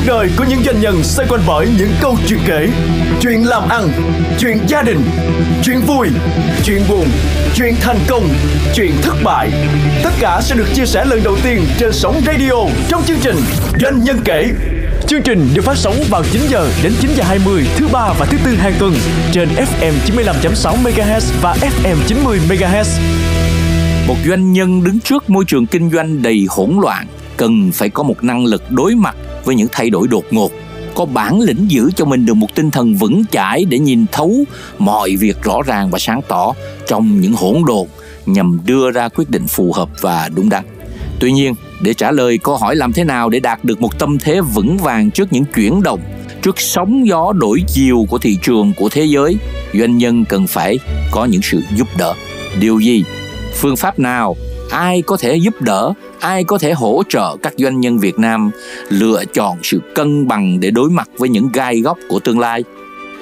Cuộc đời của những doanh nhân xoay quanh bởi những câu chuyện kể. Chuyện làm ăn, chuyện gia đình, chuyện vui, chuyện buồn, chuyện thành công, chuyện thất bại. Tất cả sẽ được chia sẻ lần đầu tiên trên sóng radio trong chương trình Doanh nhân kể. Chương trình được phát sóng vào 9 giờ đến 9 giờ 20 thứ ba và thứ tư hàng tuần trên FM 95.6 MHz và FM 90 MHz. Một doanh nhân đứng trước môi trường kinh doanh đầy hỗn loạn cần phải có một năng lực đối mặt với những thay đổi đột ngột có bản lĩnh giữ cho mình được một tinh thần vững chãi để nhìn thấu mọi việc rõ ràng và sáng tỏ trong những hỗn độn nhằm đưa ra quyết định phù hợp và đúng đắn. Tuy nhiên, để trả lời câu hỏi làm thế nào để đạt được một tâm thế vững vàng trước những chuyển động, trước sóng gió đổi chiều của thị trường của thế giới, doanh nhân cần phải có những sự giúp đỡ. Điều gì? Phương pháp nào? Ai có thể giúp đỡ? Ai có thể hỗ trợ các doanh nhân Việt Nam lựa chọn sự cân bằng để đối mặt với những gai góc của tương lai?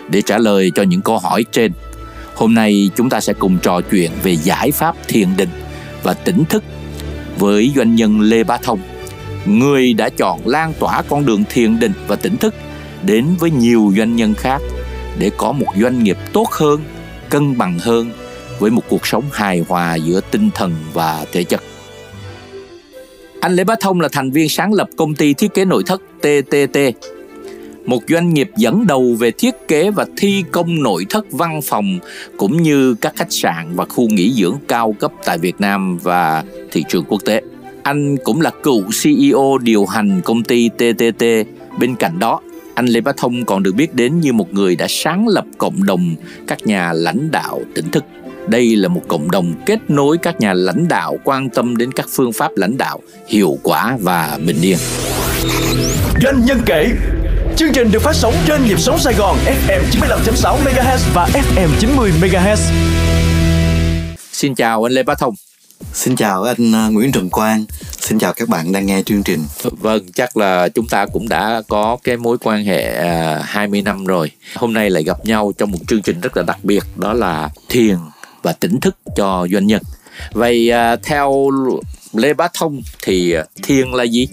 Để trả lời cho những câu hỏi trên, hôm nay chúng ta sẽ cùng trò chuyện về giải pháp thiền định và tỉnh thức với doanh nhân Lê Bá Thông, người đã chọn lan tỏa con đường thiền định và tỉnh thức đến với nhiều doanh nhân khác để có một doanh nghiệp tốt hơn, cân bằng hơn với một cuộc sống hài hòa giữa tinh thần và thể chất. Anh Lê Bá Thông là thành viên sáng lập công ty thiết kế nội thất TTT, một doanh nghiệp dẫn đầu về thiết kế và thi công nội thất văn phòng cũng như các khách sạn và khu nghỉ dưỡng cao cấp tại Việt Nam và thị trường quốc tế. Anh cũng là cựu CEO điều hành công ty TTT. Bên cạnh đó, anh Lê Bá Thông còn được biết đến như một người đã sáng lập cộng đồng các nhà lãnh đạo tỉnh thức. Đây là một cộng đồng kết nối các nhà lãnh đạo quan tâm đến các phương pháp lãnh đạo hiệu quả và bình yên. Doanh nhân kể Chương trình được phát sóng trên nhịp sống Sài Gòn FM 95.6 MHz và FM 90 MHz. Xin chào anh Lê Bá Thông. Xin chào anh uh, Nguyễn Trần Quang. Xin chào các bạn đang nghe chương trình. Vâng, chắc là chúng ta cũng đã có cái mối quan hệ uh, 20 năm rồi. Hôm nay lại gặp nhau trong một chương trình rất là đặc biệt đó là thiền và tỉnh thức cho doanh nhân. Vậy uh, theo Lê Bá Thông thì thiền là gì?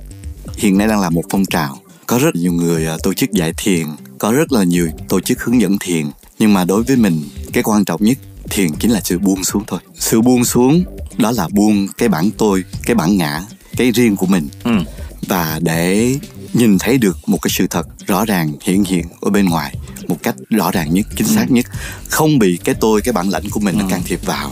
Hiện nay đang là một phong trào có rất nhiều người tổ chức dạy thiền có rất là nhiều tổ chức hướng dẫn thiền nhưng mà đối với mình cái quan trọng nhất thiền chính là sự buông xuống thôi sự buông xuống đó là buông cái bản tôi cái bản ngã cái riêng của mình ừ. và để nhìn thấy được một cái sự thật rõ ràng hiện hiện ở bên ngoài một cách rõ ràng nhất chính xác ừ. nhất. Không bị cái tôi cái bản lãnh của mình ừ. nó can thiệp vào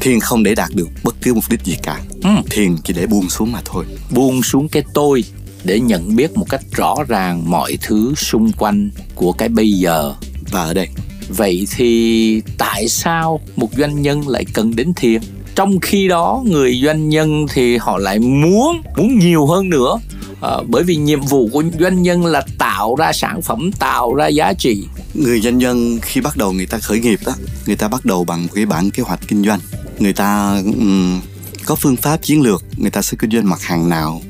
thiền không để đạt được bất cứ mục đích gì cả. Ừ. thiền chỉ để buông xuống mà thôi. Buông xuống cái tôi để nhận biết một cách rõ ràng mọi thứ xung quanh của cái bây giờ. Và ở đây. Vậy thì tại sao một doanh nhân lại cần đến thiền trong khi đó người doanh nhân thì họ lại muốn muốn nhiều hơn nữa à, bởi vì nhiệm vụ của doanh nhân là tạo ra sản phẩm tạo ra giá trị người doanh nhân khi bắt đầu người ta khởi nghiệp đó người ta bắt đầu bằng một cái bản kế hoạch kinh doanh người ta um, có phương pháp chiến lược người ta sẽ kinh doanh mặt hàng nào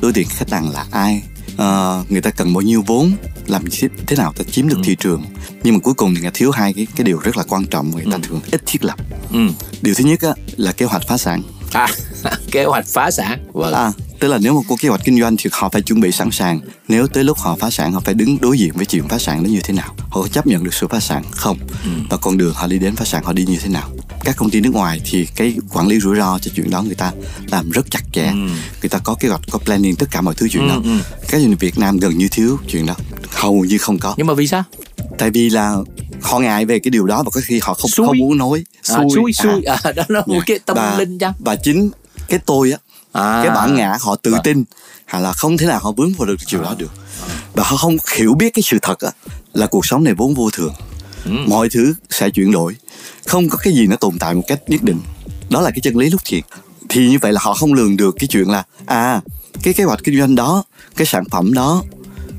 đối tượng khách hàng là ai uh, người ta cần bao nhiêu vốn làm thế nào ta chiếm được ừ. thị trường nhưng mà cuối cùng thì người thiếu hai cái cái điều rất là quan trọng người ta ừ. thường ít thiết lập ừ. điều thứ nhất á, là kế hoạch phá sản à kế hoạch phá sản. Vâng. à, tức là nếu mà có kế hoạch kinh doanh thì họ phải chuẩn bị sẵn sàng. Nếu tới lúc họ phá sản họ phải đứng đối diện với chuyện phá sản nó như thế nào? Họ có chấp nhận được sự phá sản không? Ừ. và con đường họ đi đến phá sản họ đi như thế nào? Các công ty nước ngoài thì cái quản lý rủi ro cho chuyện đó người ta làm rất chặt chẽ. Ừ. người ta có kế hoạch có planning tất cả mọi thứ chuyện ừ, đó. ừ. các doanh nghiệp Việt Nam gần như thiếu chuyện đó. Hầu như không có. Nhưng mà vì sao? Tại vì là họ ngại về cái điều đó và có khi họ không xui. không muốn nói xui à, xui, xui. À. à đó là một cái tâm và, linh chăng và chính cái tôi á à. cái bản ngã họ tự vâng. tin hay là không thể nào họ vướng vào được chiều đó được và họ không hiểu biết cái sự thật á là cuộc sống này vốn vô thường ừ. mọi thứ sẽ chuyển đổi không có cái gì nó tồn tại một cách nhất định đó là cái chân lý lúc thiền thì như vậy là họ không lường được cái chuyện là à cái kế hoạch kinh doanh đó cái sản phẩm đó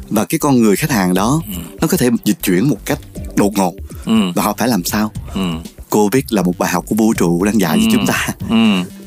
và cái con người khách hàng đó ừ. nó có thể dịch chuyển một cách đột ngột ừ. và họ phải làm sao ừ. covid là một bài học của vũ trụ đang dạy ừ. cho chúng ta ừ.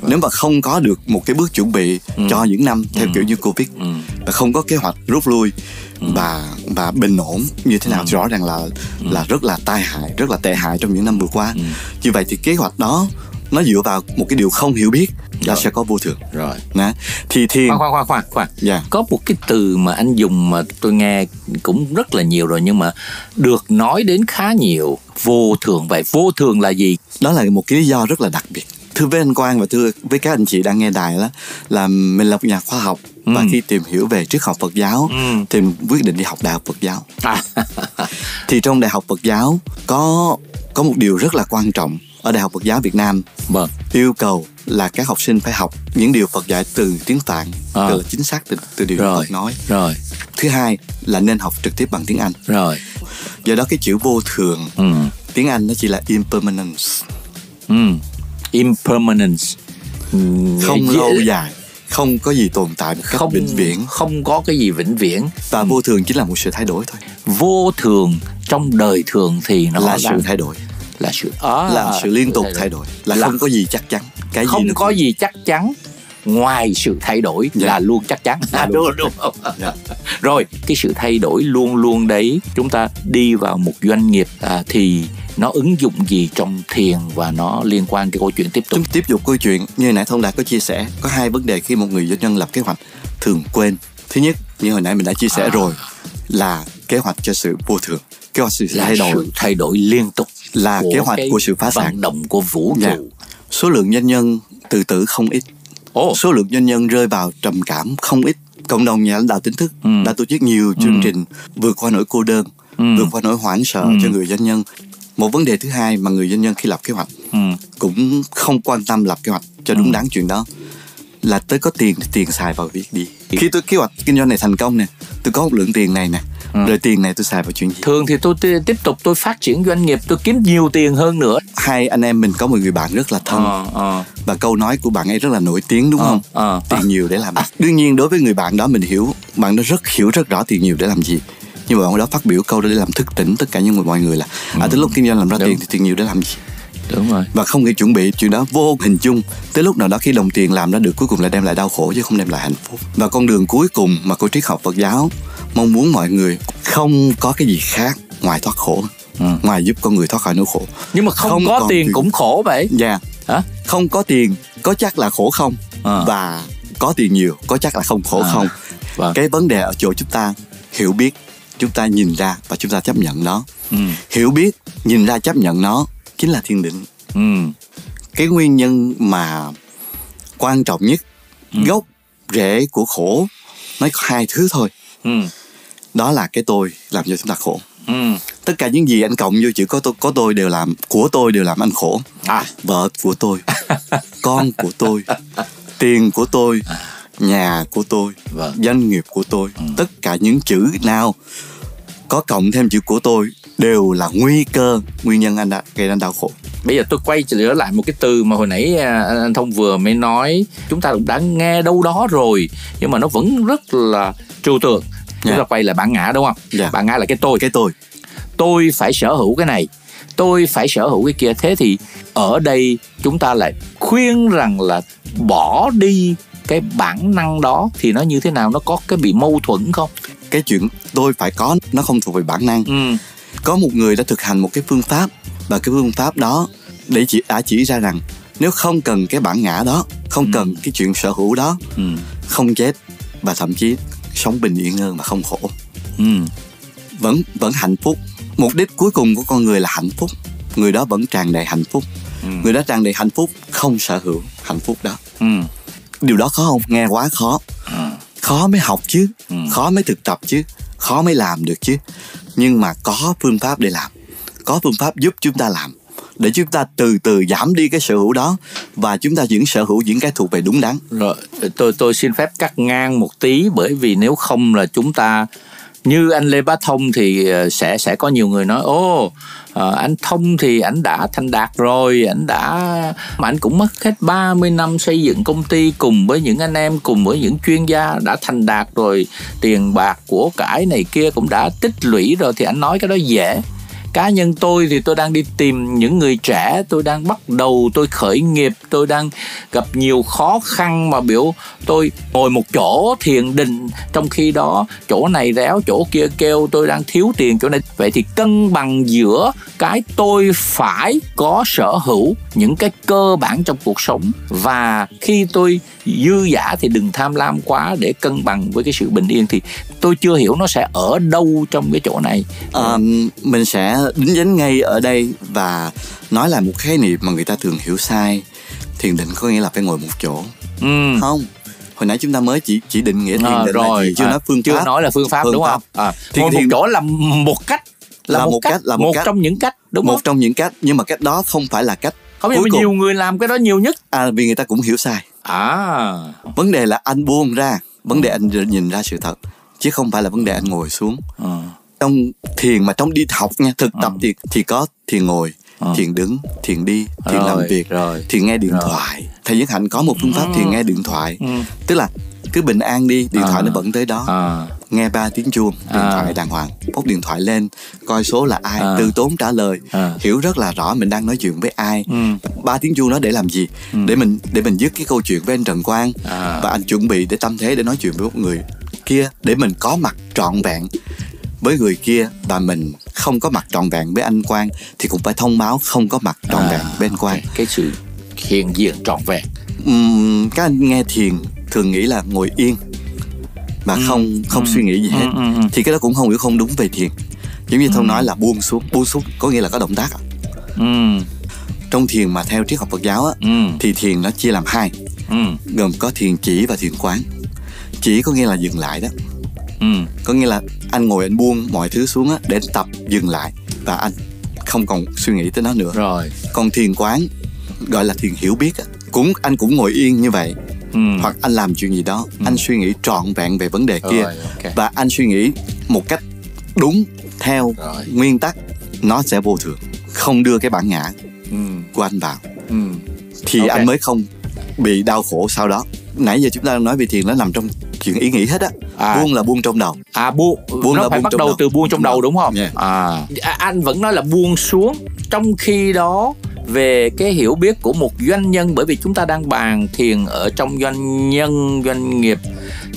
nếu mà không có được một cái bước chuẩn bị ừ. cho những năm theo ừ. kiểu như covid ừ. và không có kế hoạch rút lui ừ. và và bình ổn như thế nào ừ. rõ ràng là ừ. là rất là tai hại rất là tệ hại trong những năm vừa qua ừ. như vậy thì kế hoạch đó nó dựa vào một cái điều không hiểu biết là Rồi. sẽ có vô thường rồi Nè. thì thiền khoan khoan khoan khoan khoan Dạ. có một cái từ mà anh dùng mà tôi nghe cũng rất là nhiều rồi nhưng mà được nói đến khá nhiều vô thường vậy vô thường là gì đó là một cái lý do rất là đặc biệt thưa với anh Quang và thưa với các anh chị đang nghe đài đó là mình là một nhà khoa học và Ừ. khi tìm hiểu về triết học Phật giáo Ừ. thì mình quyết định đi học đại học Phật giáo à, thì trong đại học Phật giáo có có một điều rất là quan trọng ở đại học Phật giáo Việt Nam vâng yêu cầu là các học sinh phải học những điều Phật dạy từ tiếng Phạn À. tức là chính xác từ, từ điều Rồi. Phật nói. rồi. Thứ hai là nên học trực tiếp bằng tiếng Anh. Rồi. Do đó cái chữ vô thường ừ. tiếng Anh nó chỉ là impermanence. Ừ. Impermanence. Ừ, không dễ- lâu dài không có gì tồn tại một cách không vĩnh viễn. không có cái gì vĩnh viễn. Và vô thường chỉ là một sự thay đổi thôi. Vô thường trong đời thường thì nó là sự đang- thay đổi là sự à, là sự liên tục thay đổi là, Là- không có gì chắc chắn cái gì không có gì chắc chắn ngoài sự thay đổi Dạ. là luôn chắc chắn Là đúng luôn. đúng không Dạ. rồi cái sự thay đổi luôn luôn đấy chúng ta đi vào một doanh nghiệp à, thì nó ứng dụng gì trong thiền và nó liên quan cái câu chuyện tiếp tục Chúng tiếp tục câu chuyện như nãy thông đạt có chia sẻ có hai vấn đề khi một người doanh nhân lập kế hoạch thường quên thứ nhất như hồi nãy mình đã chia sẻ À. rồi là kế hoạch cho sự vô thường kế hoạch sự là thay đổi sự thay đổi liên tục là kế hoạch của sự phá sản. động của vũ Dạ. trụ. Số lượng doanh nhân tự tử không ít. Ồ, số lượng doanh nhân rơi vào trầm cảm không ít. Cộng đồng nhà lãnh đạo chính thức Ừ. đã tổ chức nhiều chương trình vượt qua nỗi cô đơn Ừ. vượt qua nỗi hoảng sợ Ừ. cho người doanh nhân. Một vấn đề thứ hai mà người doanh nhân khi lập kế hoạch ừ, cũng không quan tâm lập kế hoạch cho đúng đắn chuyện đó là tới có tiền thì tiền xài vào việc đi. Khi tôi kế hoạch kinh doanh này thành công nè tôi có một lượng tiền này nè rồi tiền này tôi xài vào chuyện gì? Thường thì tôi t- tiếp tục tôi phát triển doanh nghiệp tôi kiếm nhiều tiền hơn nữa. Hai anh em mình có một người bạn rất là thân. Ờ ờ. Và câu nói của bạn ấy rất là nổi tiếng đúng Ờ, không? ờ, tiền ờ. nhiều để làm gì? Đương nhiên đối với người bạn đó mình hiểu bạn đó rất hiểu rất rõ tiền nhiều để làm gì. Nhưng mà bạn đó phát biểu câu đó để làm thức tỉnh tất cả những người mọi người là à tới lúc kinh doanh làm ra Đúng. tiền thì tiền nhiều để làm gì đúng rồi. Và không hề chuẩn bị chuyện đó vô hình chung tới lúc nào đó khi đồng tiền làm ra được cuối cùng lại đem lại đau khổ chứ không đem lại hạnh phúc. Và con đường cuối cùng mà cô triết học Phật giáo mong muốn mọi người không có cái gì khác ngoài thoát khổ Ừ. ngoài giúp con người thoát khỏi nỗi khổ. Nhưng mà không, Không có tiền tiền. cũng khổ vậy. Dạ. Hả? Không có tiền có chắc là khổ không? Ờ. và có tiền nhiều có chắc là không khổ À, không? Vâng. cái vấn đề ở chỗ chúng ta hiểu biết chúng ta nhìn ra và chúng ta chấp nhận nó. Ừ. Hiểu biết nhìn ra chấp nhận nó chính là thiên định. Ừ. Cái nguyên nhân mà quan trọng nhất gốc rễ của khổ nó có hai thứ thôi. Ừ. Đó là cái tôi làm cho chúng ta khổ. Ừ. Tất cả những gì anh cộng vô chữ có tôi có tôi đều làm của tôi đều làm anh khổ. À. Vợ của tôi con của tôi tiền của tôi nhà của tôi Vâng. doanh nghiệp của tôi tất cả những chữ nào có cộng thêm chữ của tôi đều là nguy cơ nguyên nhân anh đã gây ra đau khổ. Bây giờ tôi quay trở lại một cái từ mà hồi nãy à, anh thông vừa mới nói. Chúng ta cũng đã nghe đâu đó rồi nhưng mà nó vẫn rất là trừu tượng. Chúng Dạ. ta quay lại bản ngã đúng không? Dạ. bản ngã là cái tôi. Cái tôi. Tôi phải sở hữu cái này. Tôi phải sở hữu cái kia. Thế thì ở đây chúng ta lại khuyên rằng là bỏ đi cái bản năng đó. Thì nó như thế nào? Nó có cái bị mâu thuẫn không cái chuyện tôi phải có nó không thuộc về bản năng. Ừ. Có một người đã thực hành một cái phương pháp và cái phương pháp đó để chỉ đã chỉ ra rằng nếu không cần cái bản ngã đó không cần cái chuyện sở hữu đó ừ. không chết và thậm chí sống bình yên hơn mà không khổ. Ừ. Vẫn vẫn hạnh phúc. Mục đích cuối cùng của con người là hạnh phúc. Người đó vẫn tràn đầy hạnh phúc. Ừ. người đó tràn đầy hạnh phúc không sở hữu hạnh phúc đó. Ừ. Điều đó khó không? Nghe quá khó khó mới học chứ. Ừ. khó mới thực tập chứ. Khó mới làm được chứ. Nhưng mà có phương pháp để làm. Có phương pháp giúp chúng ta làm. Để chúng ta từ từ giảm đi cái sở hữu đó và chúng ta vẫn sở hữu những cái thuộc về đúng đắn. Rồi, tôi tôi xin phép cắt ngang một tí bởi vì nếu không là chúng ta như anh Lê Bá Thông thì ờ, sẽ sẽ có nhiều người nói ô ờ, anh Thông thì anh đã thành đạt rồi anh đã mà anh cũng mất hết 30 năm xây dựng công ty cùng với những anh em cùng với những chuyên gia đã thành đạt rồi. Tiền bạc của cải này kia cũng đã tích lũy rồi thì anh nói cái đó dễ cá nhân tôi thì tôi đang đi tìm những người trẻ tôi đang bắt đầu tôi khởi nghiệp tôi đang gặp nhiều khó khăn mà biểu tôi ngồi một chỗ thiền định. Trong khi đó chỗ này réo chỗ kia kêu tôi đang thiếu tiền chỗ này. Vậy thì cân bằng giữa cái tôi phải có sở hữu những cái cơ bản trong cuộc sống và khi tôi dư giả thì đừng tham lam quá để cân bằng với cái sự bình yên thì tôi chưa hiểu nó sẽ ở đâu trong cái chỗ này. À, mình sẽ đính dánh ngay ở đây và nói là một khái niệm mà người ta thường hiểu sai thiền định có nghĩa là phải ngồi một chỗ ừ. không hồi nãy chúng ta mới chỉ chỉ định nghĩa thiền à, định rồi, là chưa à, nói phương chưa pháp nói là phương pháp phương đúng pháp. không à, thiền, ngồi thiền... một chỗ là một cách là, là một, một cách, cách là một, một cách. trong những cách đúng một không? trong những cách nhưng mà cách đó không phải là cách không nhưng mà nhiều người làm cái đó nhiều nhất à vì người ta cũng hiểu sai à vấn đề là anh buông ra vấn đề anh nhìn ra sự thật chứ không phải là vấn đề anh ngồi xuống à. Trong thiền mà trong đi học nha thực tập à. thì thì có thiền ngồi à. thiền đứng thiền đi thiền rồi, làm việc rồi, thiền nghe điện rồi. thoại thầy Nhất Hạnh có một phương pháp ừ. thiền nghe điện thoại ừ. tức là cứ bình an đi điện à. thoại nó vẫn tới đó à. nghe ba tiếng chuông điện à. thoại đàng hoàng bốc điện thoại lên coi số là ai à. từ tốn trả lời à. hiểu rất là rõ mình đang nói chuyện với ai ừ. ba tiếng chuông đó để làm gì ừ. để mình để mình dứt cái câu chuyện với anh Trần Quang à. và anh chuẩn bị để tâm thế để nói chuyện với một người kia để mình có mặt trọn vẹn với người kia và mình không có mặt trọn vẹn với anh Quang thì cũng phải thông báo không có mặt trọn à, vẹn với anh Quang. Cái sự hiện diện trọn vẹn. Uhm, các anh nghe thiền thường nghĩ là ngồi yên mà ừ, không không ừ, suy nghĩ gì hết ừ, ừ, ừ. thì cái đó cũng không hiểu không đúng về thiền giống như ừ. thông nói là buông xuống buông xuống có nghĩa là có động tác à. ừ. trong thiền mà theo triết học Phật giáo á ừ. thì thiền nó chia làm hai ừ. gồm có thiền chỉ và thiền quán chỉ có nghĩa là dừng lại đó ừ. có nghĩa là anh ngồi anh buông mọi thứ xuống á để anh tập dừng lại và anh không còn suy nghĩ tới nó nữa rồi còn thiền quán gọi là thiền hiểu biết á cũng anh cũng ngồi yên như vậy ừ. hoặc anh làm chuyện gì đó ừ. anh suy nghĩ trọn vẹn về vấn đề kia rồi, okay. và anh suy nghĩ một cách đúng theo rồi. nguyên tắc nó sẽ vô thường không đưa cái bản ngã ừ. của anh vào ừ. thì okay. anh mới không bị đau khổ sau đó nãy giờ chúng ta đang nói về thiền nó nằm trong chuyện ý nghĩ hết á à. buông là buông trong đầu à buông buông nó là phải buông bắt đầu đầu. từ buông trong đầu đúng không yeah. à anh vẫn nói là buông xuống trong khi đó về cái hiểu biết của một doanh nhân bởi vì chúng ta đang bàn thiền ở trong doanh nhân doanh nghiệp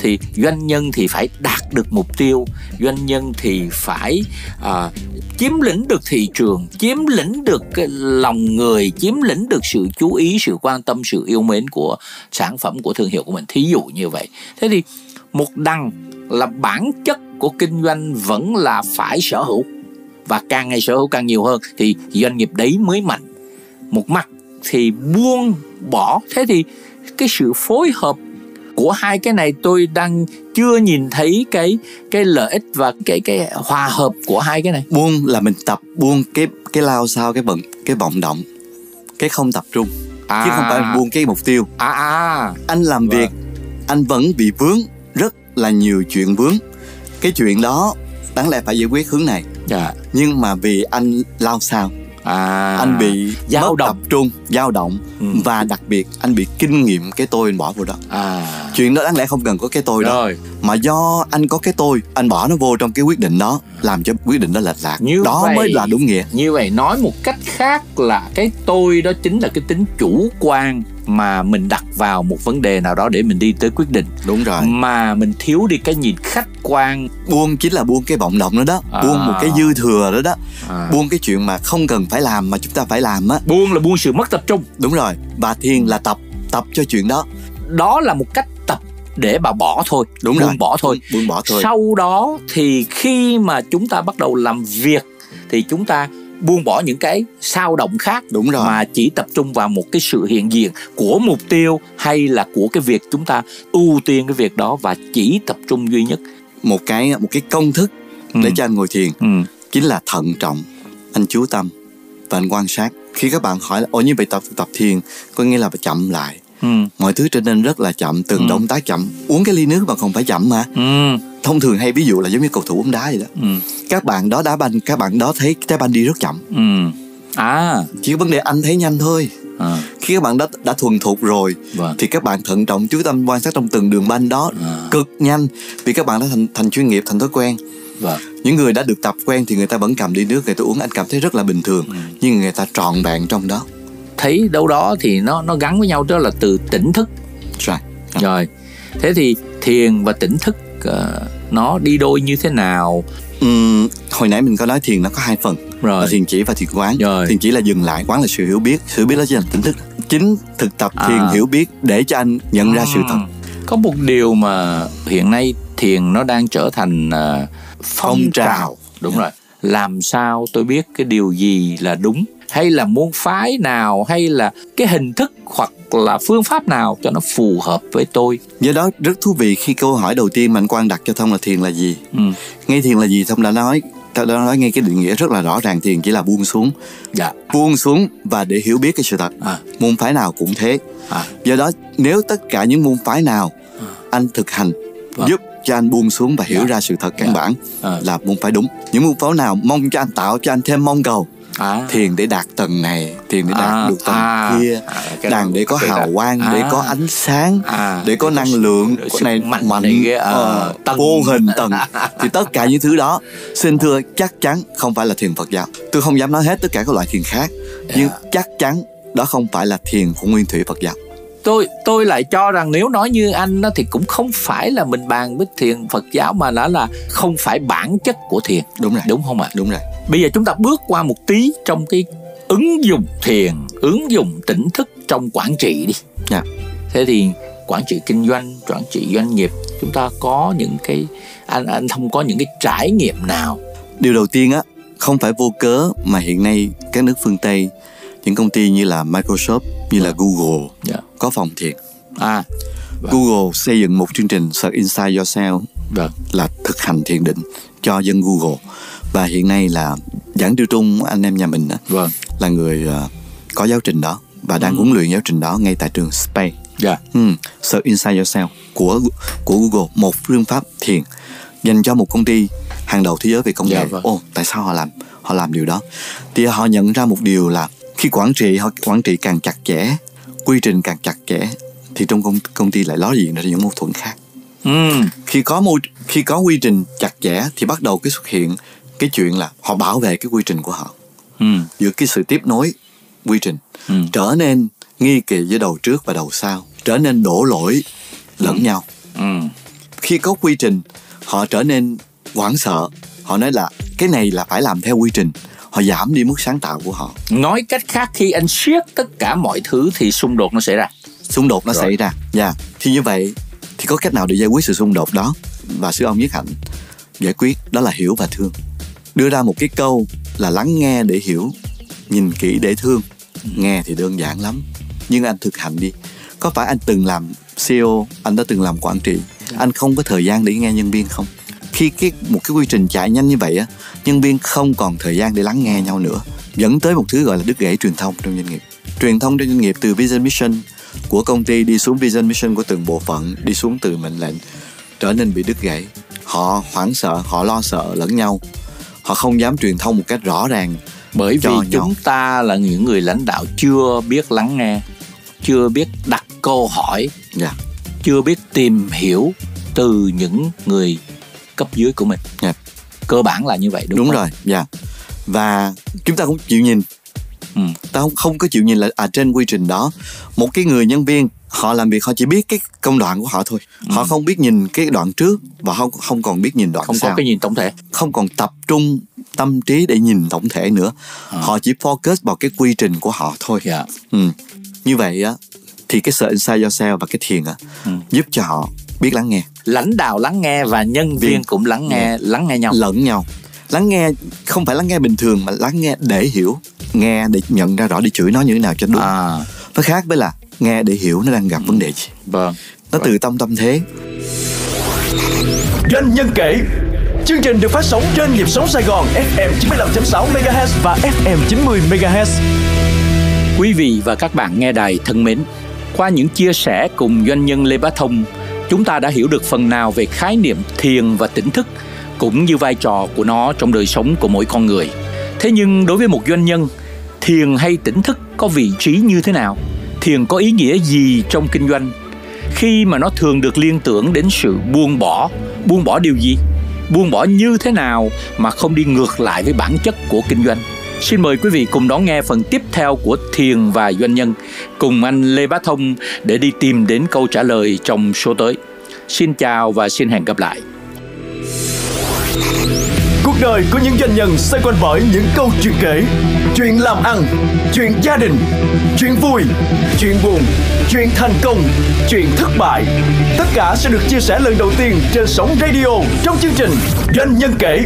thì doanh nhân thì phải đạt được mục tiêu doanh nhân thì phải à, chiếm lĩnh được thị trường, chiếm lĩnh được cái lòng người, chiếm lĩnh được sự chú ý, sự quan tâm, sự yêu mến của sản phẩm, của thương hiệu của mình. Thí dụ như vậy. Thế thì một đằng là bản chất của kinh doanh vẫn là phải sở hữu. Và càng ngày sở hữu càng nhiều hơn, thì doanh nghiệp đấy mới mạnh. Một mặt thì buông bỏ. Thế thì cái sự phối hợp của hai cái này tôi đang chưa nhìn thấy cái cái lợi ích và cái cái hòa hợp của hai cái này. Buông là mình tập buông cái cái lao sao cái bận cái vọng động cái không tập trung à. chứ không phải buông cái mục tiêu. À à. Anh làm vâng. việc anh vẫn bị vướng rất là nhiều chuyện vướng. Cái chuyện đó đáng lẽ phải giải quyết hướng này. Dạ. nhưng mà vì anh lao sao à, anh bị dao động tập trung dao động ừ. và đặc biệt anh bị kinh nghiệm cái tôi anh bỏ vào đó. À. Chuyện đó đáng lẽ không cần có cái tôi Rồi. đó mà do anh có cái tôi anh bỏ nó vô trong cái quyết định đó làm cho quyết định đó lệch lạc. Như đó vậy, mới là đúng nghĩa. như vậy nói một cách khác là cái tôi đó chính là cái tính chủ quan mà mình đặt vào một vấn đề nào đó để mình đi tới quyết định. Đúng rồi. Mà mình thiếu đi cái nhìn khách quan. Buông chính là buông cái vọng động đó đó. À. buông một cái dư thừa đó đó. À. buông cái chuyện mà không cần phải làm mà chúng ta phải làm á. Buông là buông sự mất tập trung. Đúng rồi và thiền là tập tập cho chuyện đó. Đó là một cách tập để bà bỏ thôi đúng buông rồi bỏ thôi. buông bỏ thôi. Sau đó thì khi mà chúng ta bắt đầu làm việc thì chúng ta buông bỏ những cái sao động khác đúng rồi. mà chỉ tập trung vào một cái sự hiện diện của mục tiêu hay là của cái việc chúng ta ưu tiên cái việc đó và chỉ tập trung duy nhất. Một cái một cái công thức ừ. để cho anh ngồi thiền ừ. chính là thận trọng. Anh chú tâm và anh quan sát khi các bạn hỏi là ồ như vậy tập tập thiền có nghĩa là phải chậm lại ừ. mọi thứ trở nên rất là chậm từng ừ. động tác chậm uống cái ly nước mà không phải chậm mà ừ. thông thường hay ví dụ là giống như cầu thủ bóng đá vậy đó ừ. các bạn đó đá banh các bạn đó thấy trái banh đi rất chậm ừ. à chỉ vấn đề anh thấy nhanh thôi à. khi các bạn đã đã thuần thục rồi vâng. thì các bạn thận trọng chú tâm quan sát trong từng đường banh đó à. cực nhanh vì các bạn đã thành thành chuyên nghiệp thành thói quen vâng. những người đã được tập quen thì người ta vẫn cầm ly nước người ta uống anh cảm thấy rất là bình thường. Ừ. nhưng người ta trọn vẹn trong đó. Thấy đâu đó thì nó nó gắn với nhau đó là từ tỉnh thức. Right. rồi thế thì thiền và tỉnh thức uh, nó đi đôi như thế nào? Uhm, hồi nãy mình có nói thiền nó có hai phần. Rồi. Là thiền chỉ và thiền quán. Rồi. thiền chỉ là dừng lại quán là sự hiểu biết. Sự biết đó chỉ là tỉnh thức. Chính thực tập thiền à. hiểu biết để cho anh nhận ra sự thật. Có một điều mà hiện nay thiền nó đang trở thành uh, phong, phong trào. trào đúng rồi làm sao tôi biết cái điều gì là đúng hay là môn phái nào hay là cái hình thức hoặc là phương pháp nào cho nó phù hợp với tôi do đó rất thú vị khi câu hỏi đầu tiên mà anh quan đặt cho thông là thiền là gì ừ. ngay thiền là gì thông đã nói ta đã nói ngay cái định nghĩa rất là rõ ràng thiền chỉ là buông xuống dạ. buông xuống và để hiểu biết cái sự thật à. môn phái nào cũng thế à. do đó nếu tất cả những môn phái nào à. anh thực hành vâng. giúp cho anh buông xuống và hiểu dạ. ra sự thật căn dạ. bản à. là môn phái đúng những môn phái nào mong cho anh tạo cho anh thêm mong cầu à. thiền để đạt tầng này thiền để đạt à. được tầng à. kia à, đàn để có hào quang à. để có ánh sáng à. để có năng lượng này mạnh, mạnh uh, tầng. vô hình tầng thì tất cả những thứ đó xin thưa chắc chắn không phải là thiền phật giáo tôi không dám nói hết tất cả các loại thiền khác yeah. nhưng dạ. chắc chắn đó không phải là thiền của nguyên thủy phật giáo tôi tôi lại cho rằng nếu nói như anh đó thì cũng không phải là mình bàn với thiền Phật giáo mà nó là không phải bản chất của thiền. Đúng rồi. Đúng không ạ? Đúng rồi. Bây giờ chúng ta bước qua một tí trong cái ứng dụng thiền ứng dụng tỉnh thức trong quản trị đi. Yeah. Dạ. thế thì quản trị kinh doanh quản trị doanh nghiệp chúng ta có những cái anh anh không có những cái trải nghiệm nào. Điều đầu tiên á không phải vô cớ mà hiện nay các nước phương tây những công ty như là Microsoft như là Google yeah. Dạ. có phòng thiền à vâng. Google xây dựng một chương trình Search Inside Yourself vâng. là thực hành thiền định cho dân Google và hiện nay là giảng tiêu trung anh em nhà mình vâng. là người uh, có giáo trình đó và đang ừ. huấn luyện giáo trình đó ngay tại trường Space. Yeah. Ừ, Search Inside Yourself của của Google một phương pháp thiền dành cho một công ty hàng đầu thế giới về công nghệ. Yeah, vâng. Ồ, tại sao họ làm họ làm điều đó? Thì họ nhận ra một điều là khi quản trị họ quản trị càng chặt chẽ, quy trình càng chặt chẽ thì trong công công ty lại ló diện ra những mâu thuẫn khác. Ừ. Khi có môi khi có quy trình chặt chẽ thì bắt đầu cái xuất hiện cái chuyện là họ bảo vệ cái quy trình của họ ừ. giữa cái sự tiếp nối quy trình ừ. trở nên nghi kỳ với đầu trước và đầu sau trở nên đổ lỗi lẫn ừ. nhau ừ. khi có quy trình họ trở nên hoảng sợ họ nói là cái này là phải làm theo quy trình họ giảm đi mức sáng tạo của họ. Nói cách khác khi anh siết tất cả mọi thứ thì xung đột nó xảy ra. Xung đột nó Rồi. xảy ra dạ. Yeah. thì như vậy thì có cách nào để giải quyết sự xung đột đó? Và sư ông nhất hạnh giải quyết đó là hiểu và thương. Đưa ra một cái câu là lắng nghe để hiểu nhìn kỹ để thương. Nghe thì đơn giản lắm. Nhưng anh thực hành đi. Có phải anh từng làm CEO anh đã từng làm quản trị. Anh không có thời gian để nghe nhân viên không khi cái một cái quy trình chạy nhanh như vậy á nhân viên không còn thời gian để lắng nghe nhau nữa dẫn tới một thứ gọi là đứt gãy truyền thông trong doanh nghiệp truyền thông trong doanh nghiệp từ vision mission của công ty đi xuống vision mission của từng bộ phận đi xuống từ mệnh lệnh trở nên bị đứt gãy họ hoảng sợ họ lo sợ lẫn nhau họ không dám truyền thông một cách rõ ràng bởi vì chúng ta là những người lãnh đạo chưa biết lắng nghe chưa biết đặt câu hỏi yeah. Dạ. chưa biết tìm hiểu từ những người cấp dưới của mình yeah. Dạ. cơ bản là như vậy đúng, đúng không? rồi dạ yeah. và chúng ta cũng chịu nhìn ừ. ta không không có chịu nhìn là à trên quy trình đó một cái người nhân viên họ làm việc họ chỉ biết cái công đoạn của họ thôi ừ. họ không biết nhìn cái đoạn trước và không không còn biết nhìn đoạn không sau có cái nhìn tổng thể không còn tập trung tâm trí để nhìn tổng thể nữa à. họ chỉ focus vào cái quy trình của họ thôi yeah. Dạ. ừ. như vậy á thì cái sợ inside yourself và cái thiền á ừ. giúp cho họ biết lắng nghe. Lãnh đạo lắng nghe và nhân viên, viên cũng lắng nghe yeah. Lắng nghe nhau. Lẫn nhau. Lắng nghe không phải lắng nghe bình thường mà lắng nghe để hiểu. Nghe để nhận ra rõ để chửi nó như thế nào cho đúng. À. nó khác với là nghe để hiểu nó đang gặp vấn đề gì. Vâng. Nó vâng. từ tâm tâm thế. Doanh nhân kể. Chương trình được phát sóng trên nhịp sống Sài Gòn FM 95.6 MHz và FM 90 MHz. Quý vị và các bạn nghe đài thân mến qua những chia sẻ cùng doanh nhân Lê Bá Thông chúng ta đã hiểu được phần nào về khái niệm thiền và tỉnh thức, cũng như vai trò của nó trong đời sống của mỗi con người. Thế nhưng đối với một doanh nhân, thiền hay tỉnh thức có vị trí như thế nào? Thiền có ý nghĩa gì trong kinh doanh? Khi mà nó thường được liên tưởng đến sự buông bỏ buông bỏ điều gì? Buông bỏ như thế nào mà không đi ngược lại với bản chất của kinh doanh? Xin mời quý vị cùng đón nghe phần tiếp theo của Thiền và Doanh nhân cùng anh Lê Bá Thông để đi tìm đến câu trả lời trong số tới. Xin chào và xin hẹn gặp lại. Cuộc đời của những doanh nhân xoay quanh bởi những câu chuyện kể Chuyện làm ăn, chuyện gia đình, chuyện vui, chuyện buồn, chuyện thành công, chuyện thất bại Tất cả sẽ được chia sẻ lần đầu tiên trên sóng radio trong chương trình Doanh nhân kể